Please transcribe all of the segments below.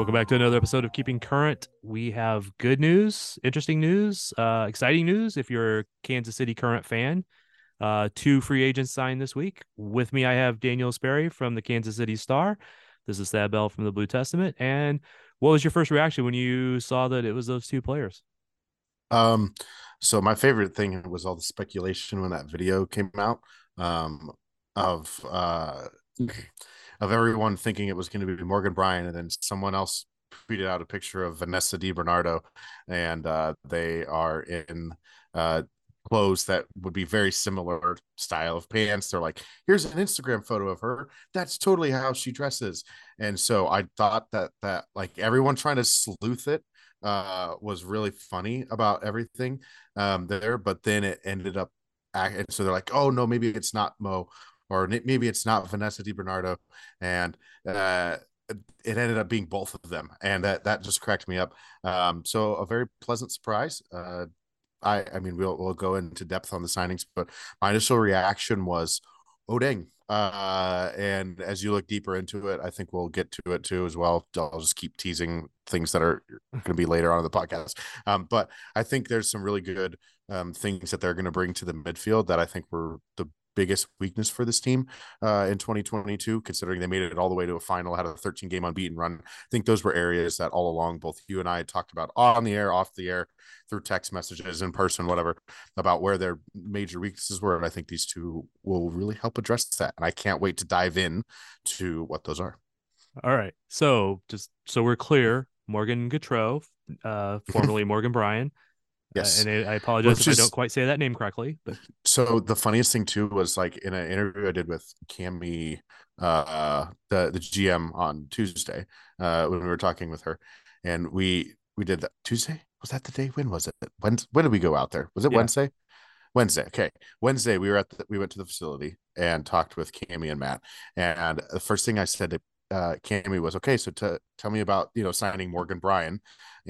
Welcome back to another episode of Keeping Current. We have good news, interesting news, uh, exciting news. If you're a Kansas City Current fan, uh, two free agents signed this week. With me, I have Daniel Sperry from the Kansas City Star. This is Thad Bell from the Blue Testament. And what was your first reaction when you saw that it was those two players? Um, so my favorite thing was all the speculation when that video came out. Um, of uh of everyone thinking it was going to be Morgan Brian, and then someone else tweeted out a picture of Vanessa DiBernardo, and uh, they are in uh, clothes that would be very similar style of pants. They're like, here's an Instagram photo of her. That's totally how she dresses. And so I thought that that like everyone trying to sleuth it uh was really funny about everything um there but then it ended up and so they're like oh no maybe it's not mo or maybe it's not Vanessa DiBernardo, and uh, it ended up being both of them, and that that just cracked me up. Um, so a very pleasant surprise. Uh, I I mean we'll we'll go into depth on the signings, but my initial reaction was, oh dang. Uh, and as you look deeper into it, I think we'll get to it too as well. I'll just keep teasing things that are going to be later on in the podcast. Um, but I think there's some really good um, things that they're going to bring to the midfield that I think were the biggest weakness for this team uh, in 2022, considering they made it all the way to a final, had a 13 game unbeaten run. I think those were areas that all along, both you and I had talked about on the air, off the air, through text messages, in person, whatever, about where their major weaknesses were. And I think these two will really help address that. And I can't wait to dive in to what those are. All right. So just so we're clear, Morgan Gautrat, uh, formerly Morgan Brian, Yes, uh, and I, I apologize Which if is, I don't quite say that name correctly. But so the funniest thing too was like in an interview I did with Cami, uh, the the GM on Tuesday, uh, when we were talking with her, and we we did that Tuesday. Was that the day? When was it? When when did we go out there? Was it yeah. Wednesday? Wednesday. Okay. Wednesday, we were at the, we went to the facility and talked with Cami and Matt. And the first thing I said to uh, Cami was okay. So to tell me about you know signing Morgan Brian,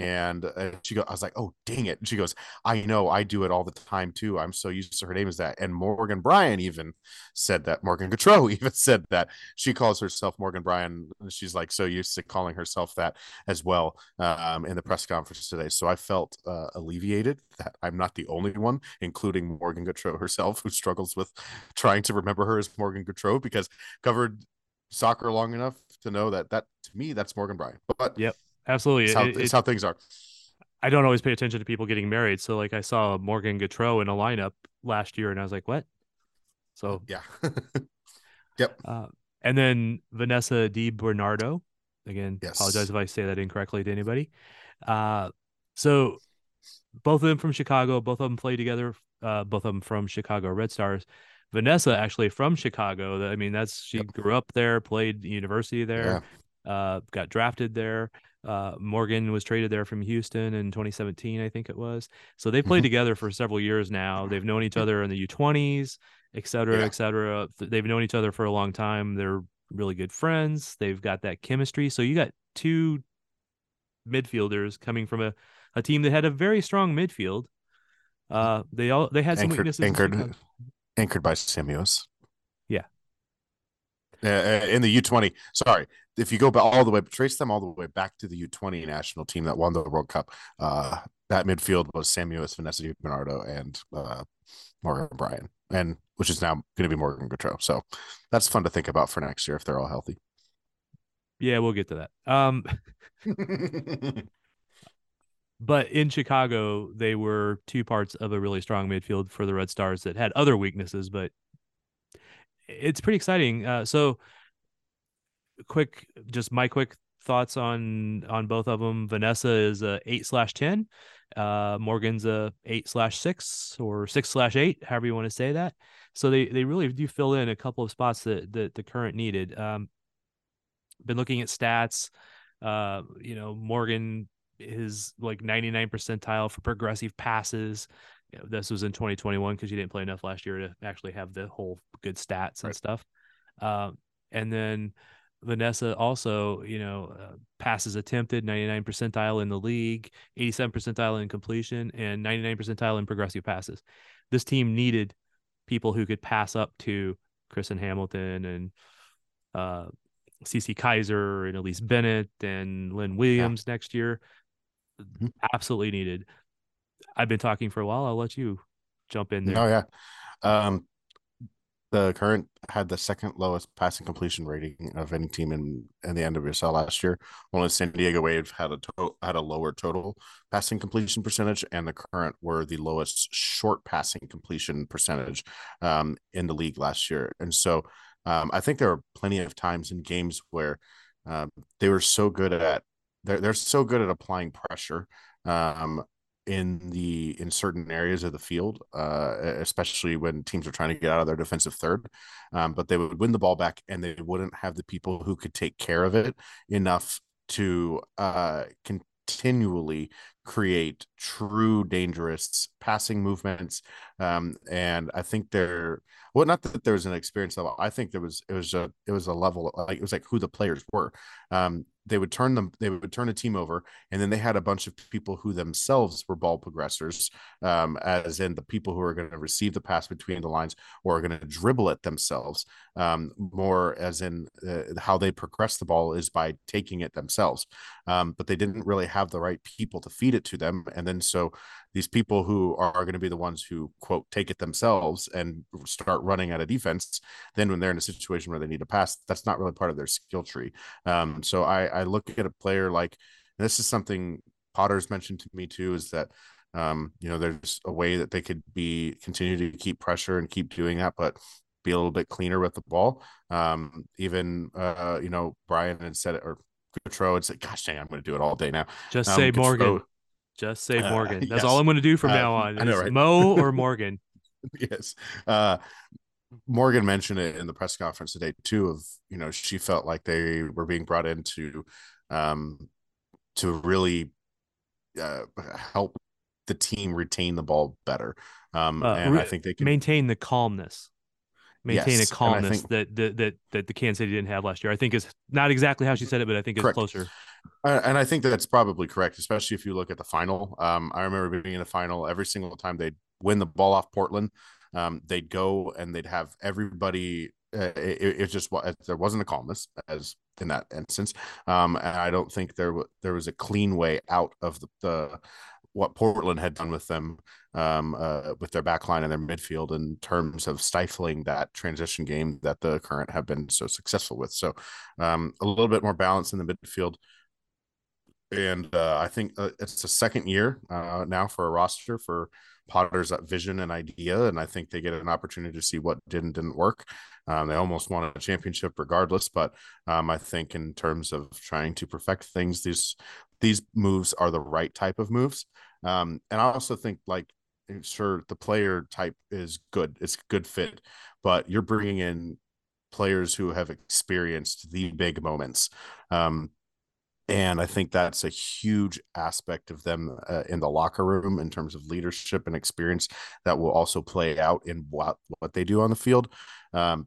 and uh, she go, I was like, oh dang it. And she goes, I know, I do it all the time too. I'm so used to her name as that. And Morgan Brian even said that. Morgan Gautrat even said that. She calls herself Morgan Brian. She's like so used to calling herself that as well um, in the press conference today. So I felt uh, alleviated that I'm not the only one, including Morgan Gautrat herself, who struggles with trying to remember her as Morgan Gautrat because covered soccer long enough to know that that to me that's Morgan Brian. But yep, absolutely, it's how, It- it's it- how things are. I don't always pay attention to people getting married. So like I saw Morgan Gautrat in a lineup last year, and I was like, what? So Yeah. yep. Uh, and then Vanessa DiBernardo. Again, Yes. apologize if I say that incorrectly to anybody. Uh, so both of them from Chicago. Both of them played together. Uh, both of them from Chicago Red Stars. Vanessa actually from Chicago. I mean, that's she grew up there, played university there, uh, got drafted there. Uh, Morgan was traded there from Houston in 2017, I think it was. So they played Mhm. together for several years now. They've known each other in the U20s, et cetera, Yeah. et cetera. They've known each other for a long time. They're really good friends. They've got that chemistry. So you got two midfielders coming from a, a team that had a very strong midfield. Uh, they all they had some Anchored, weaknesses. anchored, anchored by Sam Mewis. Yeah. Uh, uh, in the U twenty. Sorry, if you go ba- all the way, trace them all the way back to the U twenty national team that won the World Cup. Uh, that midfield was Sam Mewis, Vanessa Bernardo, and uh, Morgan Brian, and which is now going to be Morgan Gautrat. So that's fun to think about for next year if they're all healthy. Yeah, we'll get to that. Um, but in Chicago, they were two parts of a really strong midfield for the Red Stars that had other weaknesses, but it's pretty exciting. Uh, so, quick, just my quick thoughts on on both of them. Vanessa is a eight slash ten. Uh, Morgan's a eight slash six or six slash eight, however you want to say that. So they they really do fill in a couple of spots that that the current needed. Um, been looking at stats. Uh, you know, Morgan is like 99 percentile for progressive passes. You know, this was in 2021 because you didn't play enough last year to actually have the whole good stats and Right. stuff. Um, and then Vanessa also, you know, uh, passes attempted 99 percentile in the league, 87 percentile in completion, and 99 percentile in progressive passes. This team needed people who could pass up to Kristen Hamilton and uh, Cece Kizer and Elyse Bennett and Lynn Williams next year. Mhm. Absolutely needed. I've been talking for a while. I'll let you jump in there. Oh yeah. Um the current had the second lowest passing completion rating of any team in in the NWSL last year. Only San Diego Wave had a to- had a lower total passing completion percentage, and the current were the lowest short passing completion percentage um, in the league last year. And so, um, I think there are plenty of times in games where um, they were so good at they're they're so good at applying pressure um, in the in certain areas of the field, uh, especially when teams are trying to get out of their defensive third. Um, but they would win the ball back, and they wouldn't have the people who could take care of it enough to uh, continually create true dangerous passing movements. Um, and I think they're well, not that there was an experience level. I think there was it was a it was a level like it was like who the players were. Um, they would turn them they would turn a team over and then they had a bunch of people who themselves were ball progressors um, as in the people who are going to receive the pass between the lines or are going to dribble it themselves um, more as in uh, how they progress the ball is by taking it themselves um, but they didn't really have the right people to feed it to them and then so these people who are going to be the ones who quote take it themselves and start running out of defense then when they're in a situation where they need to pass that's not really part of their skill tree. Um, so I, I look at a player like and this is something potter's mentioned to me too is that um, you know there's a way that they could be continue to keep pressure and keep doing that but be a little bit cleaner with the ball. Um, even uh, you know brian had said it or Gautrat had said gosh dang i'm going to do it all day now. Just Um, say Gautrat- Morgan. Just say Uh, Morgan. That's yes. all I'm going to do from Uh, now on. I know, right? Mo or Morgan. yes. Uh, Morgan mentioned it in the press conference today too. Of you know, she felt like they were being brought in to, um, to really uh, help the team retain the ball better. Um, Uh, and I think they can. Maintain the calmness. Maintain Yes, a calmness think- that, that that that the Kansas City didn't have last year. I think is not exactly how she said it, but I think it's Correct. closer. Uh, and I think that's probably correct, especially if you look at the final. Um, I remember being in the final every single time they'd win the ball off Portland. Um, they'd go and they'd have everybody. Uh, it, it just there wasn't a calmness as in that instance. Um, and I don't think there w- there was a clean way out of the, the what Portland had done with them um, uh, with their backline and their midfield in terms of stifling that transition game that the current have been so successful with. So um, a little bit more balance in the midfield. And uh, I think uh, it's the second year uh, now for a roster for Potter's vision and idea, and I think they get an opportunity to see what did and didn't work. Um, they almost won a championship regardless, but um, I think in terms of trying to perfect things, these these moves are the right type of moves. Um, and I also think like sure the player type is good, it's a good fit, but you're bringing in players who have experienced the big moments. Um, and I think that's a huge aspect of them uh, in the locker room in terms of leadership and experience that will also play out in what what they do on the field. Um,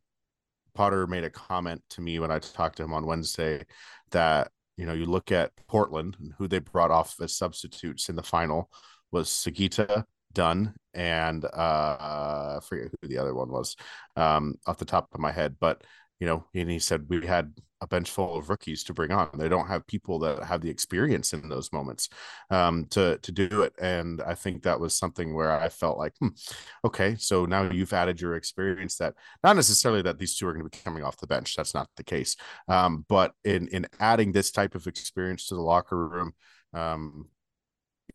Potter made a comment to me when I talked to him on Wednesday that you know you look at Portland who they brought off as substitutes in the final was Sugita, Dunn, and uh, I forget who the other one was um, off the top of my head, but you know, and he said we had a bench full of rookies to bring on. They don't have people that have the experience in those moments um, to to do it. And I think that was something where I felt like, hmm, okay, so now you've added your experience. That not necessarily that these two are going to be coming off the bench. That's not the case. Um, but in in adding this type of experience to the locker room, um,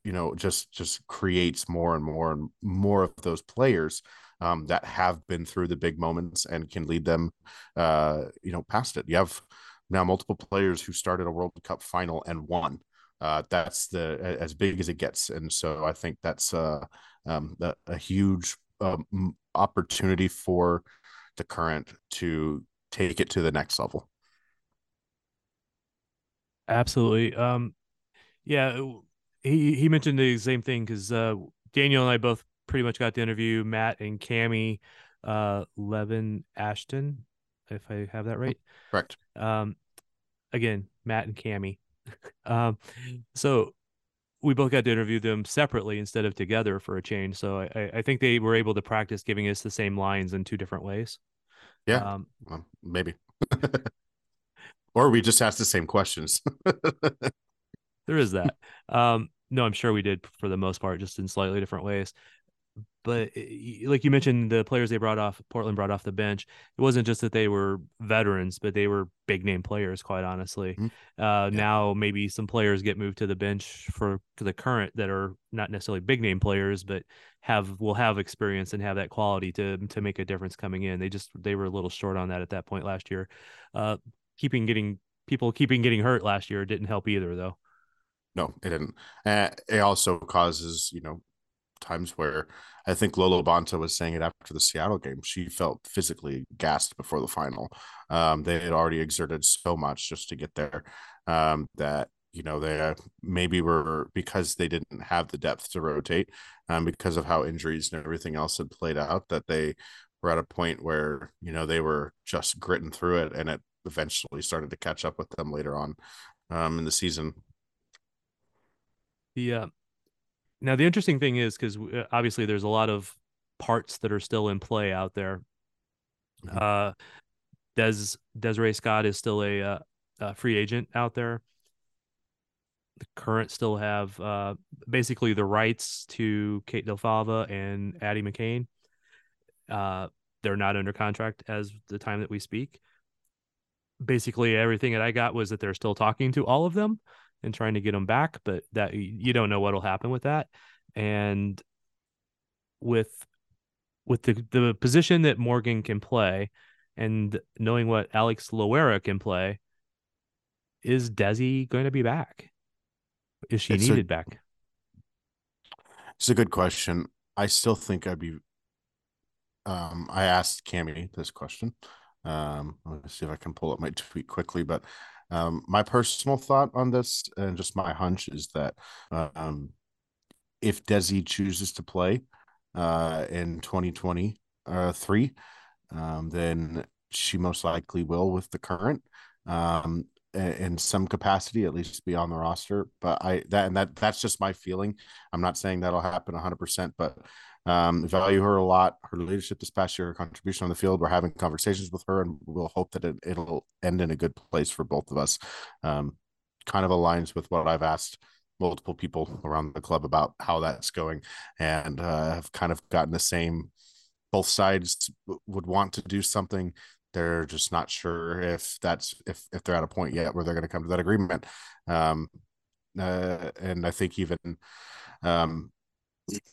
you know, just just creates more and more and more of those players um, that have been through the big moments and can lead them, uh, you know, past it. You have now multiple players who started a World Cup final and won. Uh, that's the as big as it gets, and so I think that's uh, um, a, a huge um, opportunity for the current to take it to the next level. Absolutely. Um, yeah, he he mentioned the same thing because uh, Daniel and I both pretty much got to interview Matt and Cami uh, Levin Ashton, if I have that right. Correct. Um, again, Matt and Cami. um, so we both got to interview them separately instead of together for a change. So I, I think they were able to practice giving us the same lines in two different ways. Yeah, um, well, maybe. or we just asked the same questions. there is that. Um, no, I'm sure we did for the most part, just in slightly different ways but like you mentioned, the players they brought off Portland brought off the bench. It wasn't just that they were veterans, but they were big name players. Quite honestly, mm-hmm. uh, yeah. now maybe some players get moved to the bench for the current that are not necessarily big name players, but have will have experience and have that quality to to make a difference coming in. They just they were a little short on that at that point last year. Uh, keeping getting people keeping getting hurt last year didn't help either, though. No, it didn't. Uh, it also causes you know times where I think Lo LaBonta was saying it after the Seattle game. She felt physically gassed before the final. Um, they had already exerted so much just to get there um, that you know they uh, maybe were because they didn't have the depth to rotate um, because of how injuries and everything else had played out that they were at a point where you know they were just gritting through it and it eventually started to catch up with them later on um, in the season. Yeah, now the interesting thing is because uh, obviously there's a lot of parts that are still in play out there. Mm-hmm. Uh, Des Desiree Scott is still a, uh, a, free agent out there. The current still have uh, basically the rights to Kate Del Fava and Addie McCain. Uh, they're not under contract as the time that we speak. Basically, everything that I got was that they're still talking to all of them and trying to get them back, but that you don't know what'll happen with that. And with with the the position that Morgan can play and knowing what Alex Loera can play, is Desi going to be back? Is she it's needed a, back? It's a good question. I still think I'd be um I asked Cami this question. Um let me see if I can pull up my tweet quickly, but um, my personal thought on this, and just my hunch, is that um, if Desi chooses to play uh, in 2023, um, then she most likely will with the current um, in some capacity, at least be on the roster. But I that and that that's just my feeling. I'm not saying that'll happen 100, percent but um, value her a lot. Her leadership this past year, her contribution on the field. We're having conversations with her, and we'll hope that it, will end in a good place for both of us. Um, kind of aligns with what I've asked multiple people around the club about how that's going, and uh, have kind of gotten the same. Both sides would want to do something. They're just not sure if that's if if they're at a point yet where they're going to come to that agreement. Um, uh, and I think even um,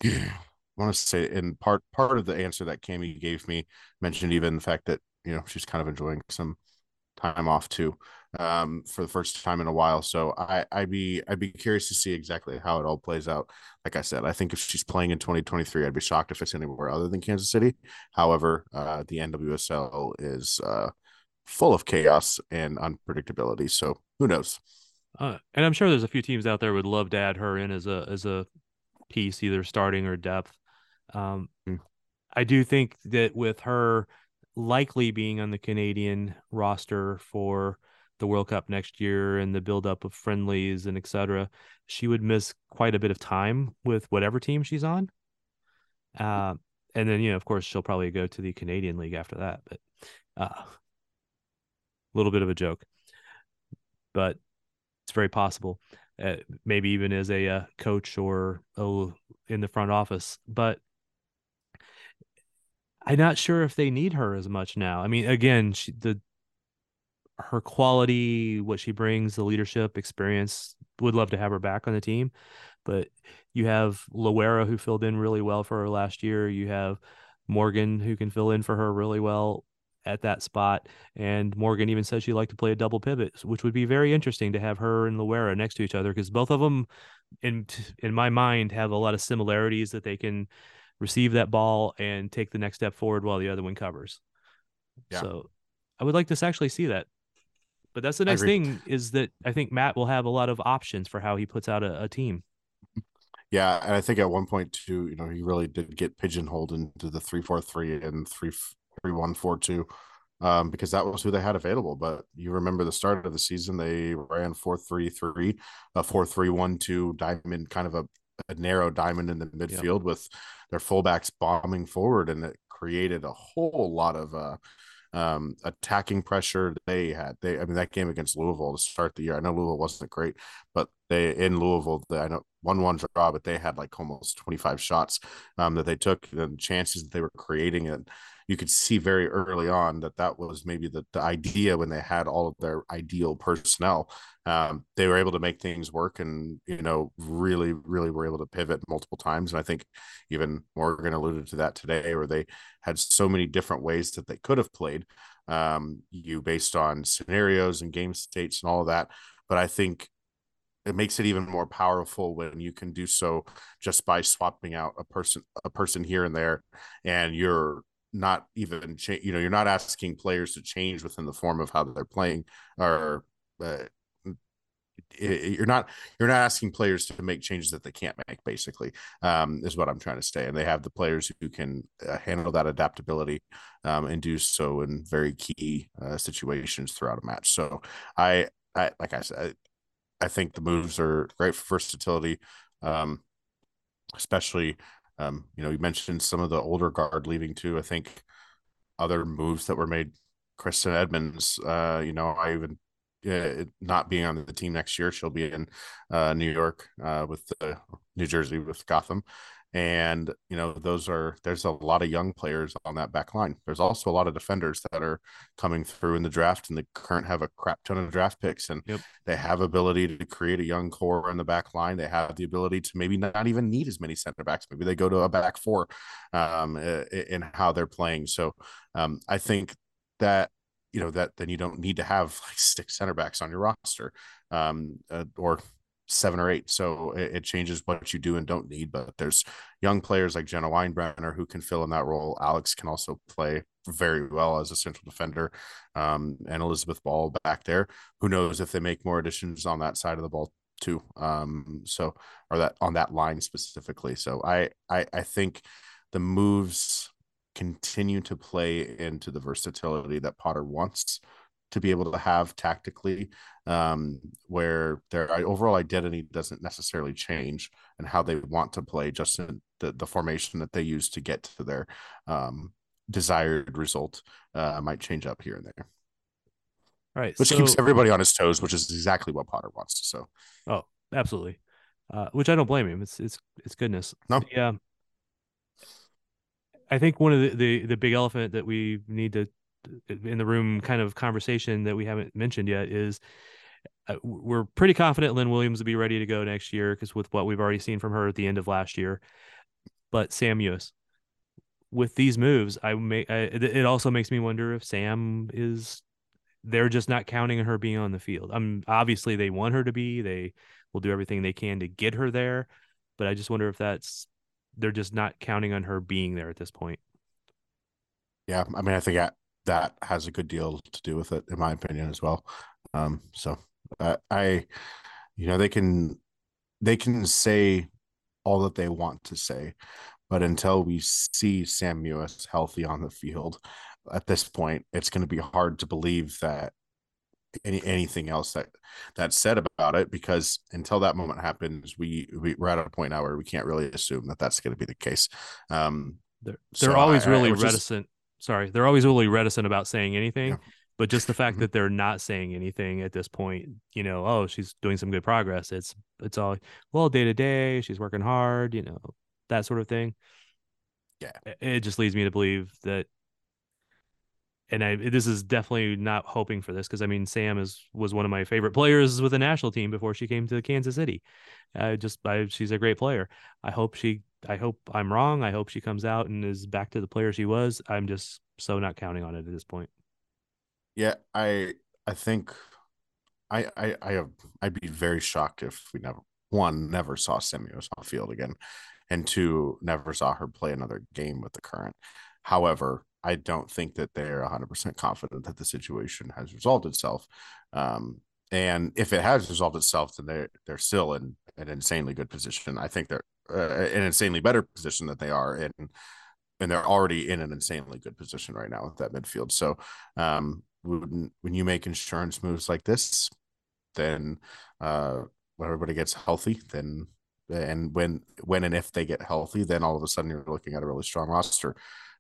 want to say in part part of the answer that Cami gave me mentioned even the fact that you know she's kind of enjoying some time off too um, for the first time in a while. So I I'd be I'd be curious to see exactly how it all plays out. Like I said, I think if she's playing in 2023, I'd be shocked if it's anywhere other than Kansas City. However, uh, the NWSL is uh, full of chaos and unpredictability. So who knows? Uh, and I'm sure there's a few teams out there would love to add her in as a as a piece, either starting or depth. Um, mm. I do think that with her likely being on the Canadian roster for the World Cup next year and the buildup of friendlies and etc., she would miss quite a bit of time with whatever team she's on. Uh, and then you know, of course, she'll probably go to the Canadian League after that. But a uh, little bit of a joke, but it's very possible uh, maybe even as a uh, coach or oh, in the front office. But I'm not sure if they need her as much now. I mean, again, she, the her quality, what she brings, the leadership experience, would love to have her back on the team. But you have Loera who filled in really well for her last year. You have Morgan who can fill in for her really well at that spot. And Morgan even said she'd like to play a double pivot, which would be very interesting to have her and Loera next to each other because both of them, in in my mind, have a lot of similarities that they can receive that ball and take the next step forward while the other one covers. Yeah. So I would like to actually see that. But that's the next thing is that I think Matt will have a lot of options for how he puts out a, a team. Yeah, and I think at one point too, you know, he really did get pigeonholed into the three four three and three three one four two um, because that was who they had available. But you remember the start of the season, they ran four three three, a four three one two diamond, kind of a, a narrow diamond in the midfield yep. with their fullbacks bombing forward, and it created a whole lot of uh, um, attacking pressure they had. They, I mean, that game against Louisville to start the year. I know Louisville wasn't great, but they in Louisville, they, I know one one draw, but they had like almost twenty five shots um, that they took and chances that they were creating, and you could see very early on that that was maybe the, the idea when they had all of their ideal personnel. Um, they were able to make things work and, you know, really, really were able to pivot multiple times. And I think even Morgan alluded to that today, where they had so many different ways that they could have played um, you based on scenarios and game states and all of that. But I think it makes it even more powerful when you can do so just by swapping out a person a person here and there and you're not even change you know you're not asking players to change within the form of how they're playing or uh, you're not you're not asking players to make changes that they can't make basically um, is what i'm trying to say. And they have the players who can uh, handle that adaptability um, and do so in very key uh, situations throughout a match. So i i like i said i, think the moves are great for versatility um, especially um, you know, you mentioned some of the older guard leaving too. I think other moves that were made, Kristen Edmonds, uh, you know, I even uh, not being on the team next year, she'll be in uh, New York uh, with New Jersey with Gotham and you know those are there's a lot of young players on that back line. There's also a lot of defenders that are coming through in the draft and the current have a crap ton of draft picks and yep. they have ability to create a young core in the back line. They have the ability to maybe not even need as many center backs. Maybe they go to a back four um, in how they're playing. So um, i think that you know that then you don't need to have like six center backs on your roster um, uh, or seven or eight. So it, it, changes what you do and don't need. But there's young players like Jenna Winebrenner who can fill in that role. Alex can also play very well as a central defender, um, and Elizabeth Ball back there. Who knows if they make more additions on that side of the ball too? Um, so or that on that line specifically. So I I, I think the moves continue to play into the versatility that Potter wants to be able to have tactically um, where their overall identity doesn't necessarily change and how they want to play just in the, the formation that they use to get to their um, desired result uh, might change up here and there right which so, keeps everybody on his toes which is exactly what potter wants so oh absolutely uh, which I don't blame him. It's it's it's goodness. No. Yeah. I think one of the, the the big elephant that we need to in the room kind of conversation that we haven't mentioned yet is uh, we're pretty confident Lynn Williams will be ready to go next year because with what we've already seen from her at the end of last year. But Sam Mewis, with these moves, I may I, it also makes me wonder if Sam is they're just not counting on her being on the field. I'm um, obviously they want her to be. They will do everything they can to get her there, but I just wonder if that's they're just not counting on her being there at this point. Yeah, I mean, I think that has a good deal to do with it, in my opinion, as well. Um, so uh, I, you know, they can they can say all that they want to say, but until we see Sam Mewis healthy on the field, at this point, it's going to be hard to believe that any anything else that that's said about it because until that moment happens we, we are at a point now where we can't really assume that that's going to be the case um they're, they're so always I, really I reticent sorry they're always really reticent about saying anything yeah. but just the fact mm-hmm. that they're not saying anything at this point you know oh she's doing some good progress it's it's all well day to day she's working hard you know that sort of thing yeah it just leads me to believe that and I this is definitely not hoping for this because I mean Sam is was one of my favorite players with the national team before she came to Kansas City. I just I, she's a great player. I hope she I hope I'm wrong. I hope she comes out and is back to the player she was. I'm just so not counting on it at this point. Yeah, I I think I I I have I'd be very shocked if we never one never saw Sam Mewis on field again, and two never saw her play another game with the current. However, I don't think that they're 100% confident that the situation has resolved itself. Um, and if it has resolved itself, then they're, they're still in an insanely good position. I think they're uh, an insanely better position that they are in. And they're already in an insanely good position right now with that midfield. So um, when, when you make insurance moves like this, then uh, when everybody gets healthy, then and when when and if they get healthy, then all of a sudden you're looking at a really strong roster.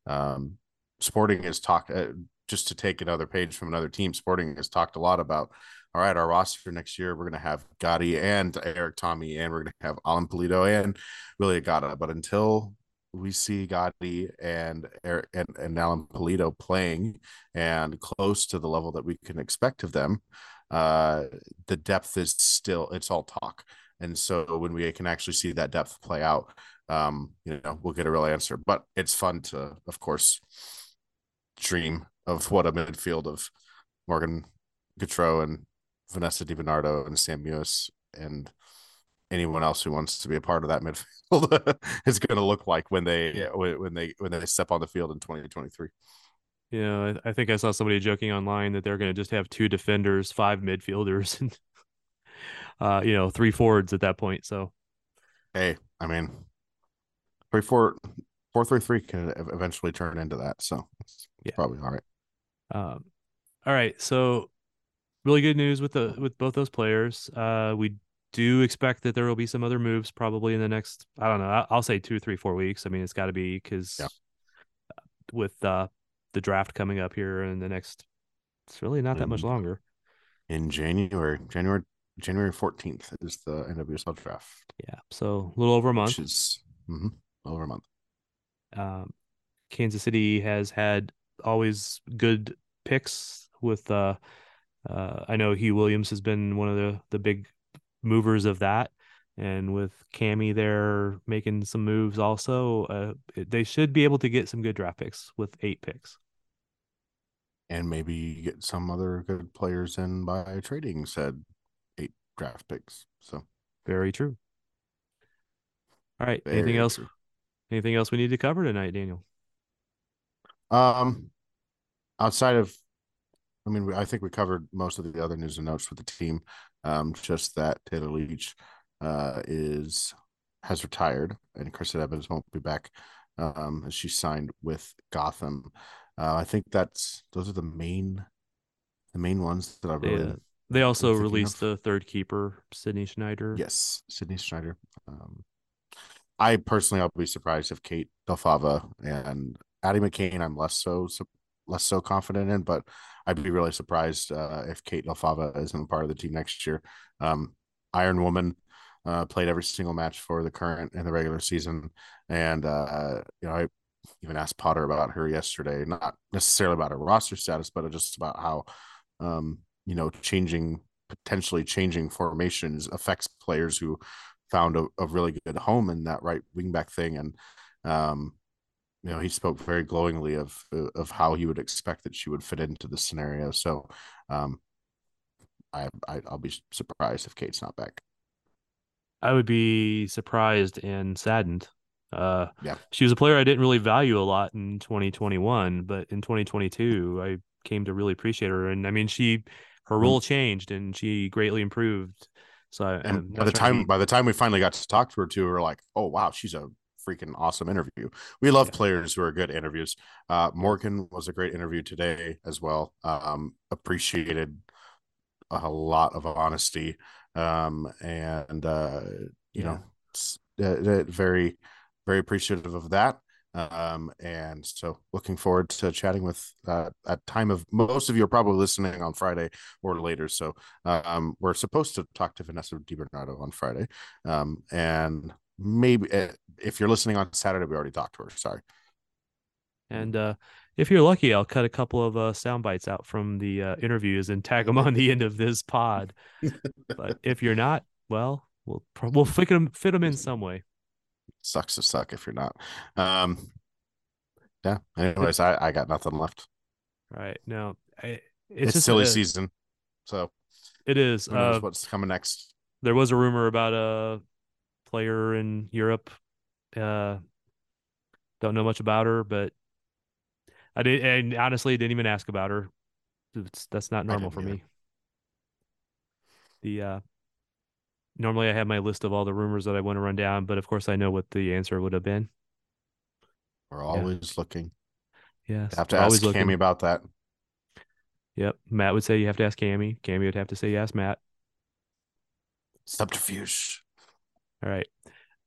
Um, Sporting is talk. uh, just to take another page from another team. Sporting has talked a lot about. All right, our roster next year, we're going to have Gadi and Eric Thommy, and we're going to have Alan Pulido and Willie Agada. But until we see Gadi and Eric and, and Alan Pulido playing and close to the level that we can expect of them, uh, the depth is still it's all talk. And so when we can actually see that depth play out, um, you know, we'll get a real answer. But it's fun to, of course, dream of what a midfield of Morgan Gautrat and Vanessa DiBernardo and Sam Mewis and anyone else who wants to be a part of that midfield is going to look like when they yeah. when they when they step on the field in 2023. Yeah, I, I think I saw somebody joking online that they're going to just have two defenders, five midfielders, and uh, you know, three forwards at that point. So, hey, I mean, three four four three three can eventually turn into that. So yeah. Probably all right. Um, all right. So really good news with the with both those players. Uh, we do expect that there will be some other moves probably in the next. I don't know. I'll say two, three, four weeks. I mean, it's got to be because yeah. with uh, the draft coming up here in the next, it's really not that in, much longer. In January, January, January fourteenth is the NWSL draft. Yeah, so a little over a month. Which is mm-hmm, over a month. Um, Kansas City has had always good picks with uh, uh I know Huw Williams has been one of the the big movers of that. And with Cami there making some moves also uh, they should be able to get some good draft picks with eight picks. And maybe get some other good players in by trading said eight draft picks. So very true. All right. Very anything else anything else we need to cover tonight Daniel um, outside of, I mean, I think we covered most of the other news and notes with the team. Um, just that Taylor Leach uh, is has retired, and Kristen Edmonds won't be back. Um, as she signed with Gotham. Uh, I think that's those are the main, the main ones that I really. Yeah. They also released of. the third keeper, Sydney Schneider. Yes, Sydney Schneider. Um, I personally, I'll be surprised if Kate Del Fava and Addie McCain, I'm less so less so confident in, but I'd be really surprised uh, if Kate Del Fava isn't part of the team next year. Um, Iron Woman, uh, played every single match for the current and the regular season. And, uh, you know, I even asked Potter about her yesterday, not necessarily about her roster status, but just about how, um, you know, changing, potentially changing formations affects players who found a, a really good home in that right wingback thing. And, um, you know, he spoke very glowingly of of how he would expect that she would fit into the scenario. So, um, I, I I'll be surprised if Kate's not back. I would be surprised and saddened. Uh, yeah, she was a player I didn't really value a lot in 2021, but in 2022, I came to really appreciate her. And I mean, she her role mm-hmm. changed and she greatly improved. So, and by the time by the time we finally got to talk to her, too, we are like, oh wow, she's a freaking awesome interview. We love yeah. players who are good interviews. Uh, Morgan was a great interview today as well. Um, appreciated a lot of honesty um, and uh, you yeah. know, uh, very, very appreciative of that. Um, and so looking forward to chatting with uh, at time of most of you are probably listening on Friday or later. So um, we're supposed to talk to Vanessa DiBernardo on Friday. Um, and maybe uh, if you're listening on Saturday, we already talked to her. Sorry. And uh, if you're lucky, I'll cut a couple of uh, sound bites out from the uh, interviews and tag them on the end of this pod. but if you're not, well, we'll we'll fit them fit them in some way. Sucks to suck if you're not. Um, yeah. Anyways, I I got nothing left. Right now, it's, it's just silly a, season, so it is. Uh, what's coming next? There was a rumor about a player in Europe. Uh, don't know much about her, but I did, and honestly, didn't even ask about her. It's, that's not normal for either. me. The uh, normally I have my list of all the rumors that I want to run down, but of course I know what the answer would have been. We're always yeah. looking. Yes, I have to ask Cami about that. Yep, Matt would say you have to ask Cami. Cami would have to say yes, Matt. Subterfuge. All right,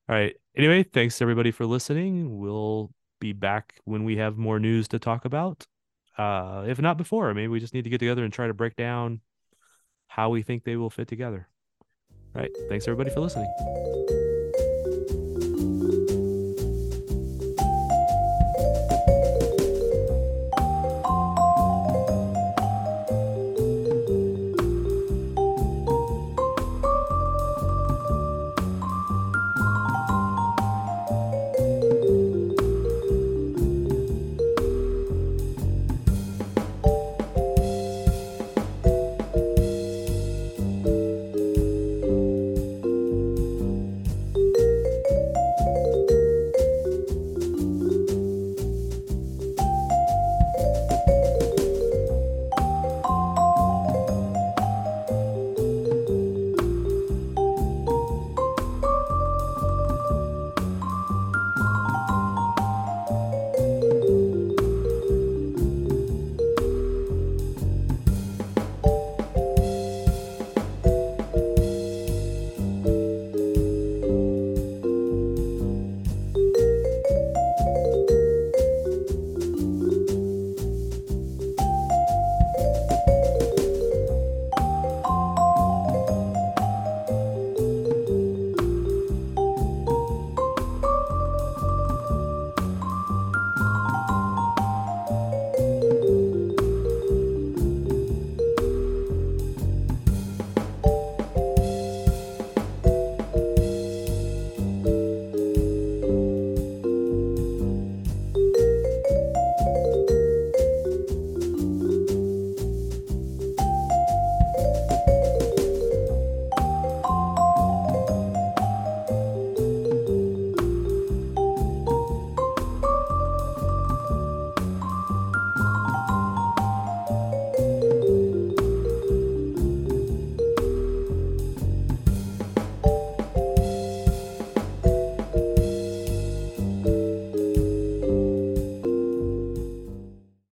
all right. Anyway, thanks everybody for listening. We'll be back when we have more news to talk about. Uh, if not before, maybe we just need to get together and try to break down how we think they will fit together. All right. Thanks everybody for listening.